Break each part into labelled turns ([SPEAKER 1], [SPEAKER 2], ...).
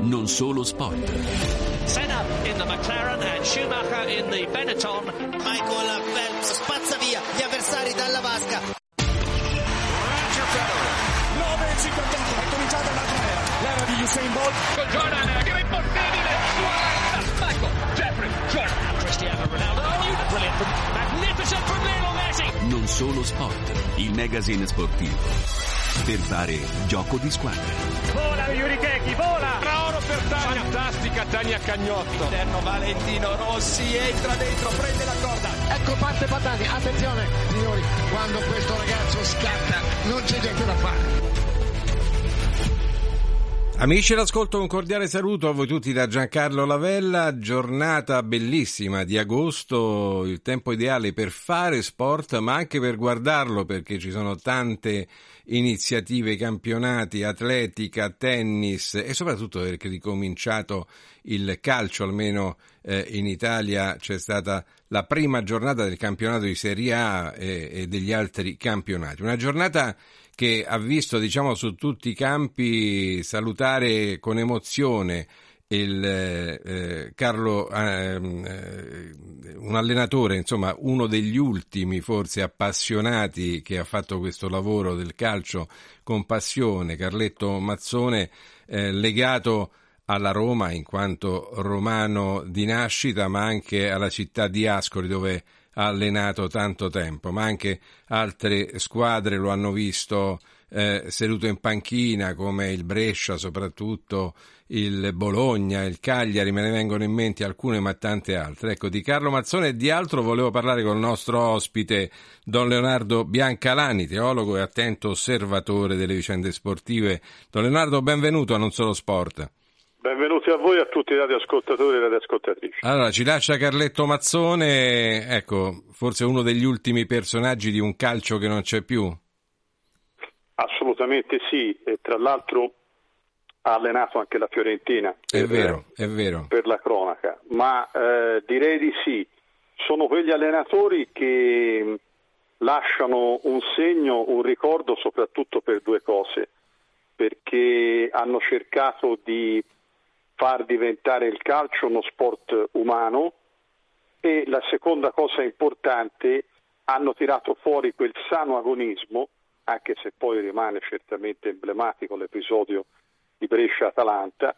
[SPEAKER 1] non solo sport.
[SPEAKER 2] Senna in the McLaren and Schumacher in the Benetton.
[SPEAKER 3] Michael Phelps spazza via gli avversari dalla vasca.
[SPEAKER 4] Roger Federer, 9.58, è cominciata un'altra era, l'era di Usain Bolt.
[SPEAKER 5] Con Jordan, tiro impossibile, 40, Michael, Jeffrey, Jordan.
[SPEAKER 2] Cristiano Ronaldo, oh, brilliant from, magnificent from Lionel Messi.
[SPEAKER 1] Non solo sport, il magazine sportivo. Per fare gioco di squadra.
[SPEAKER 5] Vola Yuri Keki, vola! Per Tania. Fantastica Tania Cagnotto.
[SPEAKER 3] Interno Valentino Rossi entra dentro, prende la corda.
[SPEAKER 6] Ecco parte Patani, attenzione signori, quando questo ragazzo scatta non c'è niente da fare.
[SPEAKER 7] Amici l'ascolto, un cordiale saluto a voi tutti da Giancarlo Lavella, giornata bellissima di agosto, il tempo ideale per fare sport ma anche per guardarlo perché ci sono tante iniziative, campionati, atletica, tennis e soprattutto perché è ricominciato il calcio, almeno eh, in Italia c'è stata la prima giornata del campionato di Serie A e, e degli altri campionati. Una giornata che ha visto, diciamo, su tutti i campi salutare con emozione il eh, Carlo, eh, un allenatore, insomma, uno degli ultimi forse appassionati che ha fatto questo lavoro del calcio con passione, Carletto Mazzone, eh, legato alla Roma in quanto romano di nascita, ma anche alla città di Ascoli dove allenato tanto tempo, ma anche altre squadre lo hanno visto eh, seduto in panchina come il Brescia, soprattutto il Bologna, il Cagliari, me ne vengono in mente alcune ma tante altre. Ecco, di Carlo Mazzone e di altro volevo parlare con il nostro ospite Don Leonardo Biancalani, teologo e attento osservatore delle vicende sportive. Don Leonardo, benvenuto a Non Solo Sport.
[SPEAKER 8] Benvenuti a voi e a tutti i radioascoltatori e radioascoltatrici.
[SPEAKER 7] Allora, ci lascia Carletto Mazzone, ecco, forse uno degli ultimi personaggi di un calcio che non c'è più.
[SPEAKER 8] Assolutamente sì, e tra l'altro ha allenato anche la Fiorentina.
[SPEAKER 7] È vero, è vero.
[SPEAKER 8] Per la cronaca, ma eh, direi di sì. Sono quegli allenatori che lasciano un segno, un ricordo soprattutto per due cose, perché hanno cercato di far diventare il calcio uno sport umano e la seconda cosa importante, hanno tirato fuori quel sano agonismo anche se poi rimane certamente emblematico l'episodio di Brescia-Atalanta,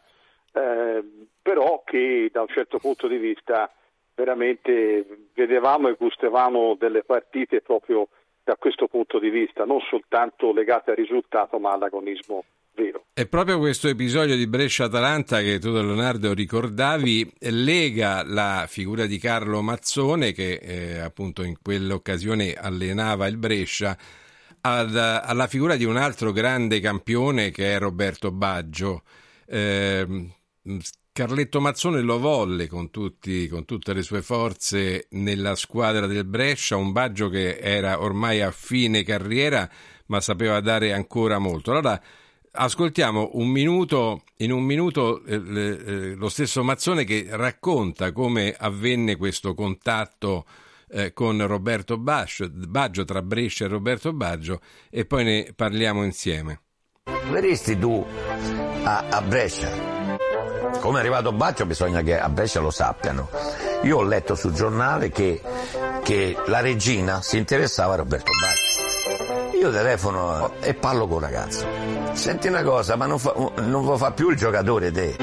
[SPEAKER 8] eh, però che da un certo punto di vista veramente vedevamo e gustavamo delle partite proprio da questo punto di vista, non soltanto legate al risultato ma all'agonismo vero.
[SPEAKER 7] È proprio questo episodio di Brescia-Atalanta che tu Leonardo ricordavi lega la figura di Carlo Mazzone che eh, appunto in quell'occasione allenava il Brescia ad, alla figura di un altro grande campione che è Roberto Baggio. Eh, Carletto Mazzone lo volle con, tutti, con, tutte le sue forze nella squadra del Brescia, un Baggio che era ormai a fine carriera ma sapeva dare ancora molto. Allora ascoltiamo un minuto, in un minuto eh, eh, lo stesso Mazzone che racconta come avvenne questo contatto eh, con Roberto Baggio, Baggio, tra Brescia e Roberto Baggio e poi ne parliamo insieme.
[SPEAKER 9] Veresti tu a, a Brescia? Come è arrivato Baggio bisogna che a Brescia lo sappiano. Io ho letto sul giornale che, che la regina si interessava a Roberto Baggio. Io telefono e parlo con il ragazzo. Senti una cosa, ma non, fa, non lo fa più il giocatore te.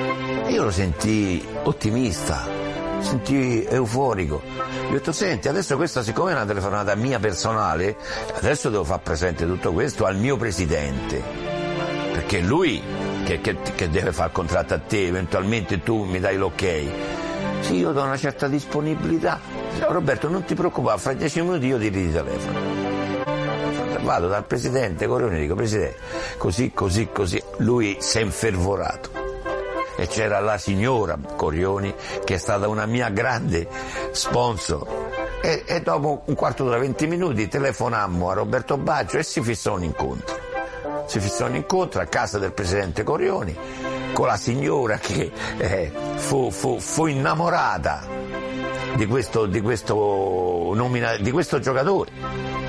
[SPEAKER 9] Io lo sentii ottimista, sentii euforico. Gli ho detto, senti, adesso questa siccome è una telefonata mia personale, adesso devo far presente tutto questo al mio presidente. Perché lui che, che, che deve fare il contratto a te, eventualmente tu mi dai l'ok. Sì, io do una certa disponibilità. Roberto, non ti preoccupare, fra dieci minuti io ti ritelefono. Vado dal presidente Corioni e dico, presidente, così, così, così. Lui si è infervorato e c'era la signora Corioni che è stata una mia grande sponsor. E, e dopo un quarto d'ora, 20 minuti telefonammo a Roberto Baggio e si fissò un incontro. Si fissò un incontro a casa del presidente Corioni con la signora che eh, fu, fu, fu, innamorata di questo, di questo, nomina, di questo giocatore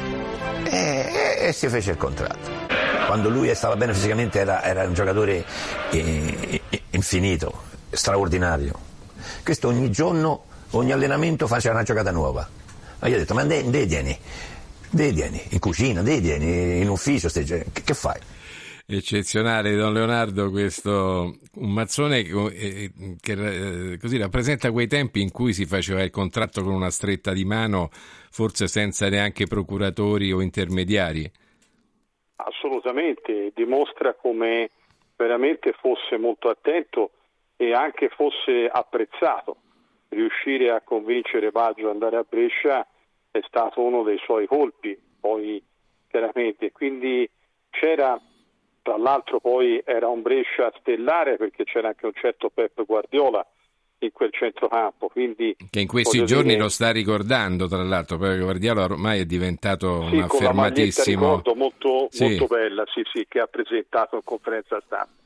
[SPEAKER 9] e, si fece il contratto quando lui stava bene fisicamente era, era un giocatore eh, infinito, straordinario. Questo ogni giorno, ogni allenamento faceva una giocata nuova. Ma io ho detto, ma dei tieni, dei tieni, in cucina, dei tieni, in ufficio, che, che fai?
[SPEAKER 7] eccezionale Don Leonardo questo un mazzone che, che eh, così rappresenta quei tempi in cui si faceva il contratto con una stretta di mano forse senza neanche procuratori o intermediari?
[SPEAKER 8] Assolutamente dimostra come veramente fosse molto attento e anche fosse apprezzato. Riuscire a convincere Baggio ad andare a Brescia è stato uno dei suoi colpi poi chiaramente. Quindi c'era tra l'altro poi era un Brescia stellare perché c'era anche un certo Pep Guardiola in quel centrocampo. Quindi,
[SPEAKER 7] che in questi giorni dire... lo sta ricordando, tra l'altro, perché Guardiola ormai è diventato
[SPEAKER 8] sì,
[SPEAKER 7] un affermatissimo.
[SPEAKER 8] Molto, sì. molto bella, sì, sì, che ha presentato in conferenza stampa.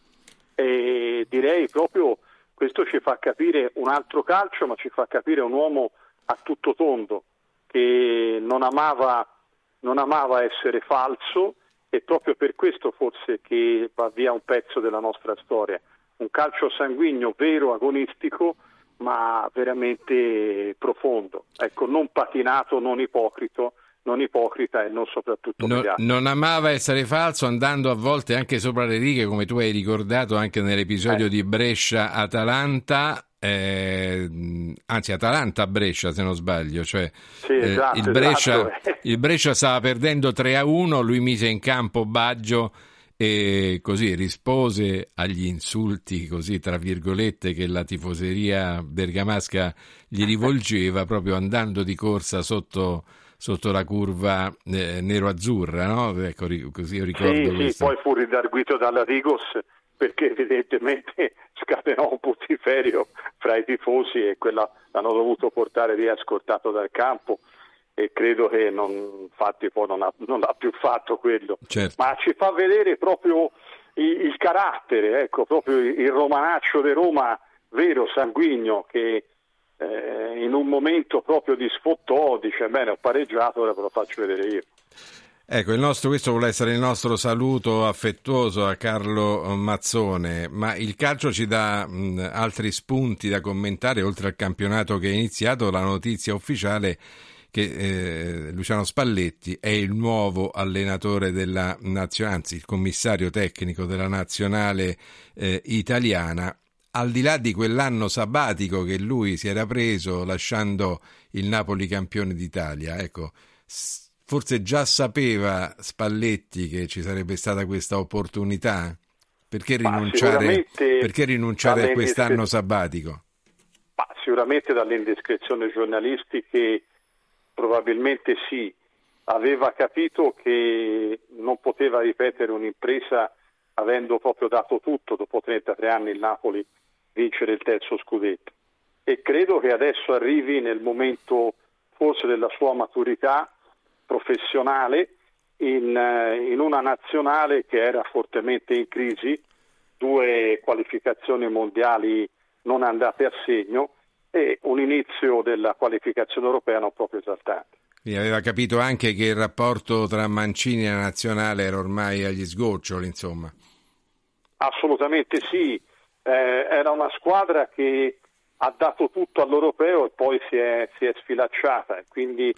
[SPEAKER 8] E direi proprio questo ci fa capire un altro calcio, ma ci fa capire un uomo a tutto tondo che non amava, non amava essere falso è proprio per questo forse che va via un pezzo della nostra storia. Un calcio sanguigno vero, agonistico, ma veramente profondo. Ecco, non patinato, non ipocrito, non ipocrita e non soprattutto
[SPEAKER 7] no, non amava essere falso andando a volte anche sopra le righe come tu hai ricordato anche nell'episodio eh. di Brescia-Atalanta eh, anzi Atalanta-Brescia se non sbaglio, cioè,
[SPEAKER 8] sì, esatto,
[SPEAKER 7] eh, il, Brescia,
[SPEAKER 8] esatto.
[SPEAKER 7] il, Brescia, stava perdendo 3 a 1, lui mise in campo Baggio e così rispose agli insulti, così tra virgolette, che la tifoseria bergamasca gli rivolgeva proprio andando di corsa sotto, sotto la curva eh, nero-azzurra, no? Ecco, così io ricordo
[SPEAKER 8] sì. Sì, poi fu ridarguito dalla Rigos perché evidentemente scatenò un putiferio fra i tifosi e quella l'hanno dovuto portare via scortato dal campo e credo che non, infatti poi non ha, non ha più fatto quello,
[SPEAKER 7] certo.
[SPEAKER 8] ma ci fa vedere proprio il, il carattere, ecco, proprio il romanaccio di Roma vero, sanguigno, che eh, in un momento proprio di sfottò dice bene ho pareggiato, ora ve lo faccio vedere io.
[SPEAKER 7] Ecco, nostro, questo vuole essere il nostro saluto affettuoso a Carlo Mazzone, ma il calcio ci dà mh, altri spunti da commentare, oltre al campionato che è iniziato, la notizia ufficiale che eh, Luciano Spalletti è il nuovo allenatore della nazionale, anzi il commissario tecnico della nazionale eh, italiana. Al di là di quell'anno sabbatico che lui si era preso lasciando il Napoli campione d'Italia, ecco, forse già sapeva Spalletti che ci sarebbe stata questa opportunità? Perché rinunciare, perché rinunciare a quest'anno sabbatico?
[SPEAKER 8] Ma sicuramente dalle indiscrezioni giornalistiche probabilmente sì. Aveva capito che non poteva ripetere un'impresa avendo proprio dato tutto dopo 33 anni il Napoli vincere il terzo scudetto. E credo che adesso arrivi nel momento forse della sua maturità professionale in, eh, in, una nazionale che era fortemente in crisi, due qualificazioni mondiali non andate a segno e un inizio della qualificazione europea non proprio esaltante.
[SPEAKER 7] Quindi aveva capito anche che il rapporto tra Mancini e la nazionale era ormai agli sgoccioli, insomma.
[SPEAKER 8] Assolutamente sì, eh, era una squadra che ha dato tutto all'europeo e poi si è, si è sfilacciata, quindi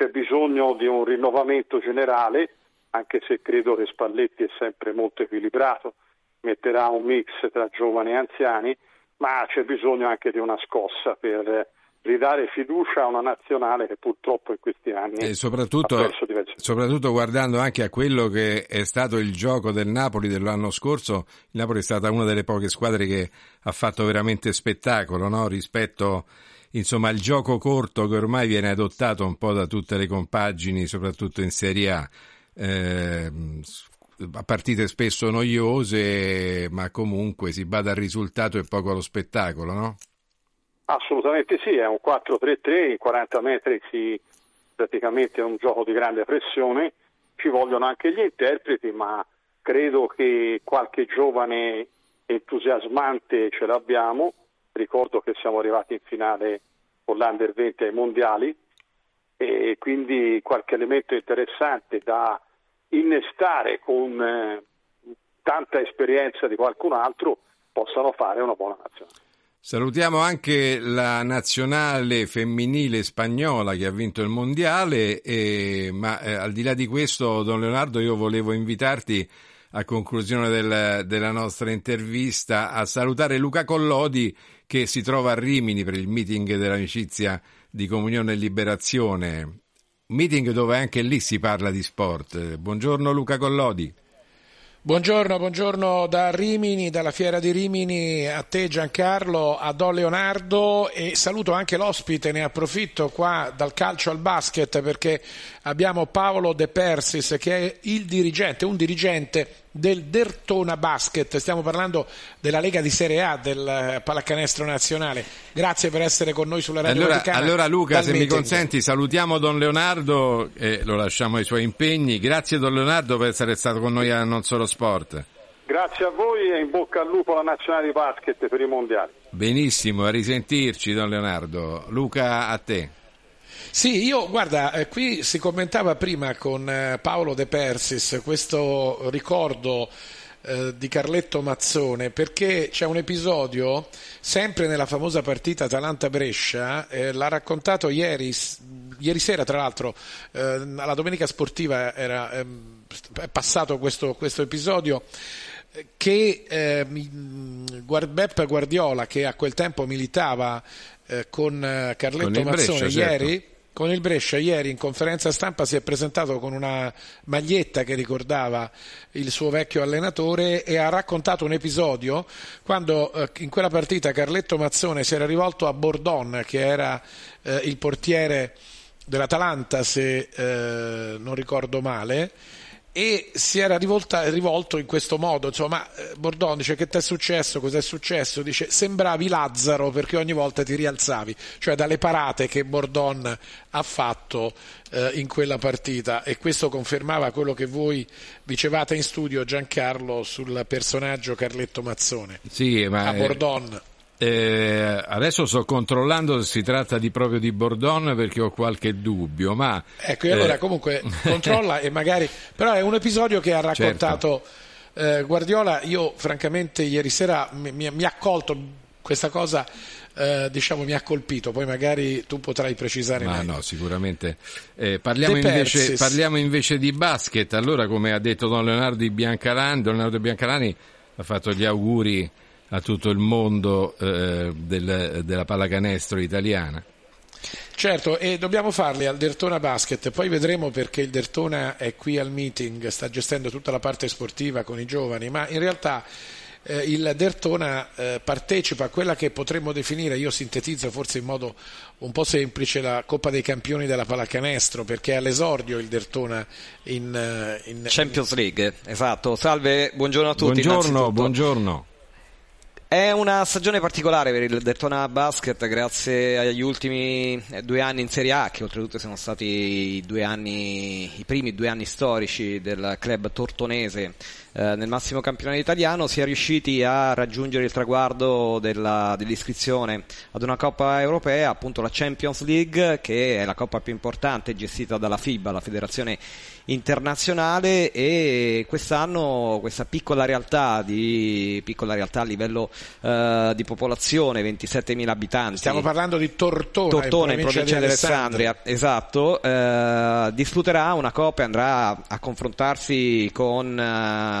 [SPEAKER 8] c'è bisogno di un rinnovamento generale, anche se credo che Spalletti è sempre molto equilibrato, metterà un mix tra giovani e anziani, ma c'è bisogno anche di una scossa per ridare fiducia a una nazionale che purtroppo in questi anni
[SPEAKER 7] e soprattutto,
[SPEAKER 8] ha perso diversi
[SPEAKER 7] soprattutto guardando anche a quello che è stato il gioco del Napoli dell'anno scorso il Napoli è stata una delle poche squadre che ha fatto veramente spettacolo no? rispetto insomma il gioco corto che ormai viene adottato un po' da tutte le compagini, soprattutto in Serie A. Eh, a partite spesso noiose, ma comunque si bada al risultato e poco allo spettacolo, no?
[SPEAKER 8] Assolutamente sì, è un 4-3-3, in 40 metri si, praticamente è un gioco di grande pressione, ci vogliono anche gli interpreti, ma credo che qualche giovane entusiasmante ce l'abbiamo, ricordo che siamo arrivati in finale con l'Under 20 ai mondiali e quindi qualche elemento interessante da innestare con eh, tanta esperienza di qualcun altro possano fare una buona nazionale.
[SPEAKER 7] Salutiamo anche la nazionale femminile spagnola che ha vinto il mondiale, e, ma eh, al di là di questo, Don Leonardo, io volevo invitarti a conclusione del, della nostra intervista a salutare Luca Collodi che si trova a Rimini per il meeting dell'amicizia di Comunione e Liberazione, meeting dove anche lì si parla di sport. Buongiorno Luca Collodi.
[SPEAKER 10] Buongiorno, buongiorno da Rimini, dalla Fiera di Rimini, a te Giancarlo, a Don Leonardo e saluto anche l'ospite, ne approfitto qua dal calcio al basket perché abbiamo Paolo De Persis che è il dirigente, un dirigente del Dertona Basket, stiamo parlando della Lega di Serie A del pallacanestro nazionale. Grazie per essere con noi sulla Radio
[SPEAKER 7] allora,
[SPEAKER 10] Vaticana.
[SPEAKER 7] Allora Luca, se
[SPEAKER 10] meeting.
[SPEAKER 7] mi consenti, salutiamo Don Leonardo e lo lasciamo ai suoi impegni. Grazie Don Leonardo per essere stato con noi a Non Solo Sport.
[SPEAKER 8] Grazie a voi e in bocca al lupo alla nazionale di basket per i mondiali.
[SPEAKER 7] Benissimo, a risentirci Don Leonardo. Luca, a te.
[SPEAKER 10] Sì, io guarda, eh, qui si commentava prima con eh, Paolo De Persis questo ricordo eh, di Carletto Mazzone perché c'è un episodio sempre nella famosa partita Atalanta-Brescia, l'ha raccontato ieri, ieri sera tra l'altro, alla domenica sportiva era ehm, è passato questo, questo episodio che eh, Beppe Guardiola che a quel tempo militava eh, con Carletto
[SPEAKER 7] con
[SPEAKER 10] Mazzone
[SPEAKER 7] Brescia,
[SPEAKER 10] ieri
[SPEAKER 7] certo.
[SPEAKER 10] Con il Brescia ieri in conferenza stampa si è presentato con una maglietta che ricordava il suo vecchio allenatore e ha raccontato un episodio quando eh, in quella partita Carletto Mazzone si era rivolto a Bordon che era eh, il portiere dell'Atalanta se eh, non ricordo male e si era rivolta, rivolto in questo modo insomma eh, Bordon dice che ti è successo? Cos'è successo? Dice sembravi Lazzaro perché ogni volta ti rialzavi. Cioè dalle parate che Bordon ha fatto eh, in quella partita. E questo confermava quello che voi dicevate in studio Giancarlo sul personaggio Carletto Mazzone.
[SPEAKER 7] Sì, ma
[SPEAKER 10] a Bordon
[SPEAKER 7] eh, adesso sto controllando se si tratta di proprio di Bordon perché ho qualche dubbio, ma
[SPEAKER 10] Ecco, e allora
[SPEAKER 7] eh,
[SPEAKER 10] comunque controlla e magari... Però è un episodio che ha raccontato eh, Guardiola, io francamente ieri sera mi, ha colto questa cosa, eh, diciamo mi ha colpito, poi magari tu potrai precisare
[SPEAKER 7] Ma
[SPEAKER 10] meglio.
[SPEAKER 7] no, sicuramente. Eh, parliamo, invece, parliamo invece di basket. Allora, come ha detto Don Leonardo Biancalani, Leonardo Biancalani ha fatto gli auguri a tutto il mondo eh, del- della pallacanestro italiana.
[SPEAKER 10] Certo, e dobbiamo farli al Dertona Basket, poi vedremo perché il Dertona è qui al meeting, sta gestendo tutta la parte sportiva con i giovani, ma in realtà eh, il Dertona eh, partecipa a quella che potremmo definire, io sintetizzo forse in modo un po' semplice, la Coppa dei Campioni della pallacanestro, perché è all'esordio il Dertona in, eh, in-
[SPEAKER 11] Champions League, esatto. Salve, buongiorno a tutti.
[SPEAKER 7] Buongiorno, buongiorno.
[SPEAKER 11] È una stagione particolare per il Daytona Basket grazie agli ultimi eh, due anni in Serie A, che oltretutto sono stati i, anni, i primi due anni storici del club tortonese eh, nel massimo campionato italiano. Si è riusciti a raggiungere il traguardo della- dell'iscrizione ad una Coppa Europea, appunto la Champions League, che è la coppa più importante gestita dalla FIBA, la Federazione internazionale e quest'anno questa piccola realtà di piccola realtà a livello eh, di popolazione 27.000 abitanti
[SPEAKER 10] Stiamo parlando di Tortona,
[SPEAKER 11] Tortona in provincia di
[SPEAKER 10] Alessandria.
[SPEAKER 11] Alessandria, esatto, eh, disputerà una coppa e andrà a confrontarsi con eh,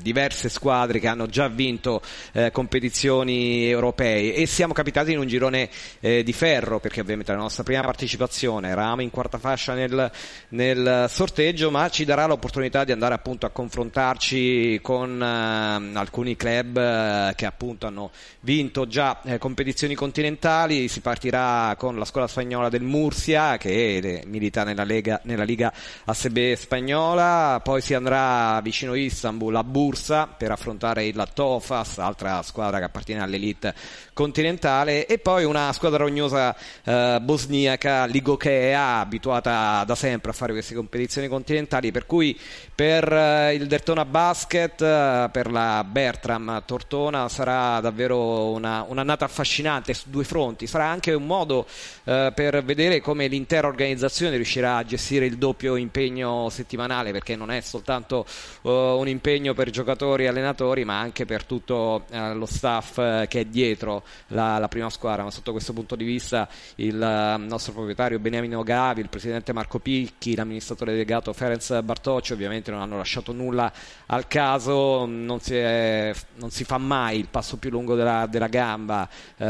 [SPEAKER 11] diverse squadre che hanno già vinto eh, competizioni europee. E siamo capitati in un girone eh, di ferro perché ovviamente la nostra prima partecipazione eravamo in quarta fascia nel, nel sorteggio ma ci darà l'opportunità di andare appunto a confrontarci con eh, alcuni club eh, che appunto hanno vinto già eh, competizioni continentali. Si partirà con la scuola spagnola del Murcia che eh, milita nella, Lega, nella Liga ASB spagnola. Poi si andrà vicino Istanbul a Bursa per affrontare il Tofas altra squadra che appartiene all'elite continentale e poi una squadra rognosa eh, bosniaca Ligokea abituata da sempre a fare queste competizioni continentali per cui per eh, il Dertona Basket eh, per la Bertram Tortona sarà davvero una, un'annata affascinante su due fronti. Sarà anche un modo eh, per vedere come l'intera organizzazione riuscirà a gestire il doppio impegno settimanale perché non è soltanto eh, impegno per giocatori e allenatori, ma anche per tutto lo staff che è dietro la, la, prima squadra. Ma sotto questo punto di vista il eh, nostro proprietario Beniamino Gavi, il presidente Marco Picchi, l'amministratore delegato Ferenc Bartocci ovviamente non hanno lasciato nulla al caso, non si, è, non si fa mai il passo più lungo della, della gamba eh,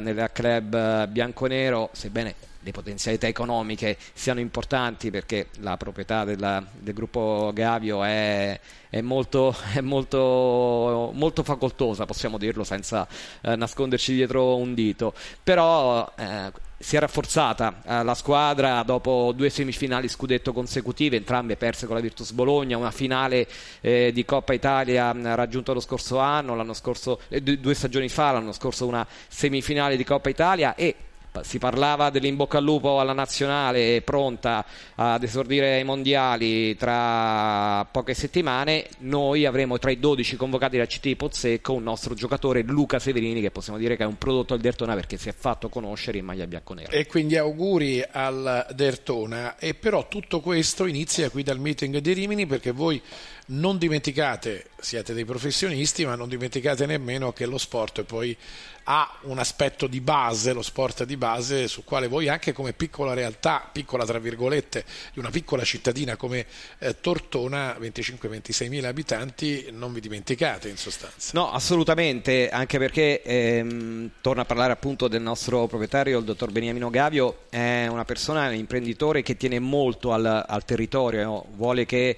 [SPEAKER 11] nel club bianconero, sebbene le potenzialità economiche siano importanti perché la proprietà della, del gruppo Gavio è, è, molto, è molto, molto, facoltosa, possiamo dirlo senza eh, nasconderci dietro un dito. Però eh, si è rafforzata eh, la squadra dopo due semifinali scudetto consecutive, entrambe perse con la Virtus Bologna, una finale eh, di Coppa Italia raggiunta lo scorso anno, scorso, eh, due stagioni fa, l'anno scorso una semifinale di Coppa Italia e si parlava dell'in bocca al lupo alla nazionale pronta ad esordire ai mondiali tra poche settimane, noi avremo tra i 12 convocati da CT Pozzecco un nostro giocatore Luca Severini che possiamo dire che è un prodotto al Dertona perché si è fatto conoscere in maglia bianconera.
[SPEAKER 10] E quindi auguri al Dertona e però tutto questo inizia qui dal meeting di Rimini perché voi non dimenticate, siete dei professionisti, ma non dimenticate nemmeno che lo sport poi ha un aspetto di base, lo sport di base, sul quale voi anche come piccola realtà, piccola tra virgolette, di una piccola cittadina come eh, Tortona, 25-26 mila abitanti, non vi dimenticate in sostanza.
[SPEAKER 11] No, assolutamente, anche perché ehm, torno a parlare appunto del nostro proprietario, il dottor Beniamino Gavio, è una persona, un imprenditore che tiene molto al, al territorio, vuole che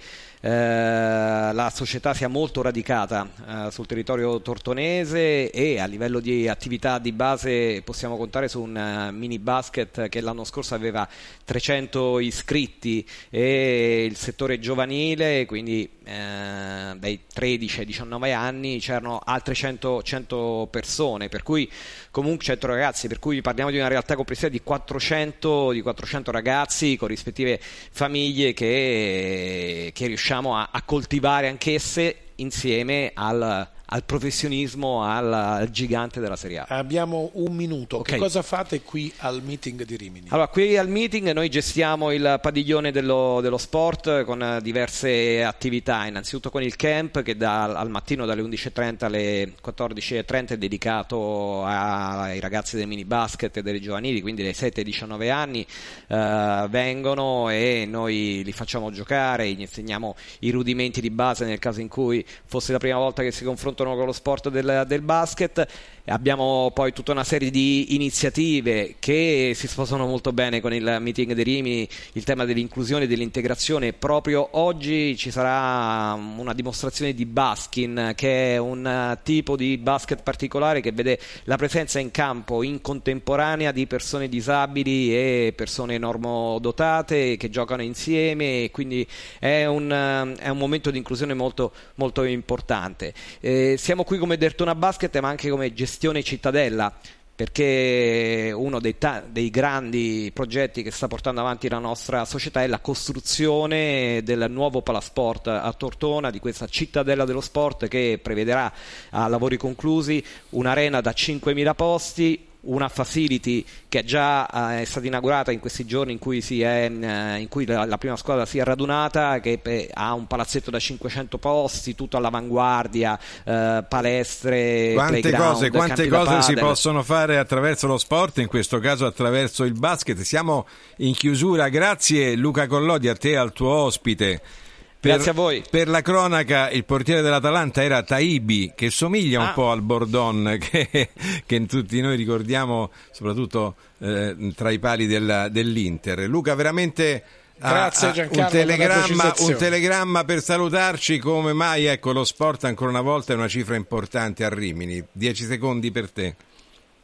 [SPEAKER 11] la società sia molto radicata eh, sul territorio tortonese e a livello di attività di base possiamo contare su un uh, mini basket che l'anno scorso aveva 300 iscritti e il settore giovanile, quindi eh, dai 13 ai 19 anni c'erano altre 100, 100, persone, per cui comunque 100 ragazzi, per cui parliamo di una realtà complessiva di 400, di 400 ragazzi con rispettive famiglie che, che riusciamo a, a coltivare anch'esse insieme al, al professionismo, al, al, gigante della Serie A.
[SPEAKER 10] Abbiamo un minuto. Okay. Che cosa fate qui al meeting di Rimini?
[SPEAKER 11] Allora, qui al meeting noi gestiamo il padiglione dello, dello sport con diverse attività. Innanzitutto con il camp che da, al mattino dalle 11.30 alle 14.30 è dedicato ai ragazzi del mini basket e delle giovanili, quindi dai 7 ai 19 anni eh, vengono e noi li facciamo giocare, gli insegniamo i rudimenti di base nel caso in cui fosse la prima volta che si confrontano con lo sport del, del basket Abbiamo poi tutta una serie di iniziative che si sposano molto bene con il meeting di Rimini, il tema dell'inclusione e dell'integrazione. Proprio oggi ci sarà una dimostrazione di Baskin, che è un tipo di basket particolare che vede la presenza in campo in contemporanea di persone disabili e persone normodotate che giocano insieme, quindi è un, è un momento di inclusione molto, molto importante. Eh, siamo qui come Dertona Basket, ma anche come gestione gestione cittadella perché uno dei, ta- dei, grandi progetti che sta portando avanti la nostra società è la costruzione del nuovo palasport a Tortona, di questa cittadella dello sport che prevederà a lavori conclusi un'arena da 5.000 posti, una facility che già eh, è stata inaugurata in questi giorni in cui, è, eh, in cui la, la, prima squadra si è radunata, che eh, ha un palazzetto da 500 posti, tutto all'avanguardia, eh, palestre,
[SPEAKER 7] quante cose, quante cose si possono fare attraverso lo sport, in questo caso attraverso il basket. Siamo in chiusura, grazie Luca Collodi a te e al tuo ospite.
[SPEAKER 11] Per, Grazie a voi.
[SPEAKER 7] Per la cronaca, il portiere dell'Atalanta era Taibi, che somiglia un ah. po' al Bordon, che, che, tutti noi ricordiamo, soprattutto eh, tra i pali della, dell'Inter. Luca, veramente.
[SPEAKER 10] Grazie Giancarlo.
[SPEAKER 7] Un telegramma, un telegramma, per salutarci come mai ecco, lo sport ancora una volta è una cifra importante a Rimini. Dieci secondi per te.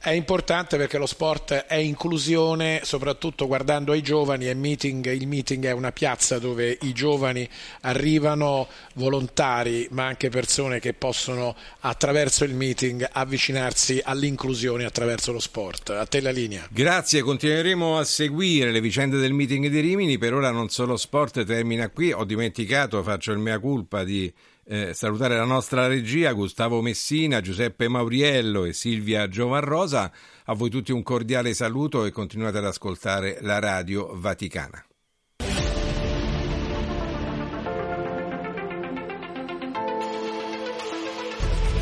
[SPEAKER 10] È importante perché lo sport è inclusione, soprattutto guardando ai giovani, meeting, il meeting è una piazza dove i giovani arrivano volontari, ma anche persone che possono attraverso il meeting avvicinarsi all'inclusione attraverso lo sport. A te la linea.
[SPEAKER 7] Grazie, continueremo a seguire le vicende del meeting di Rimini. Per ora non solo sport termina qui, ho dimenticato, faccio il mea culpa di eh, salutare la nostra regia, Gustavo Messina, Giuseppe Mauriello e Silvia Giovanrosa. A voi tutti un cordiale saluto e continuate ad ascoltare la Radio Vaticana.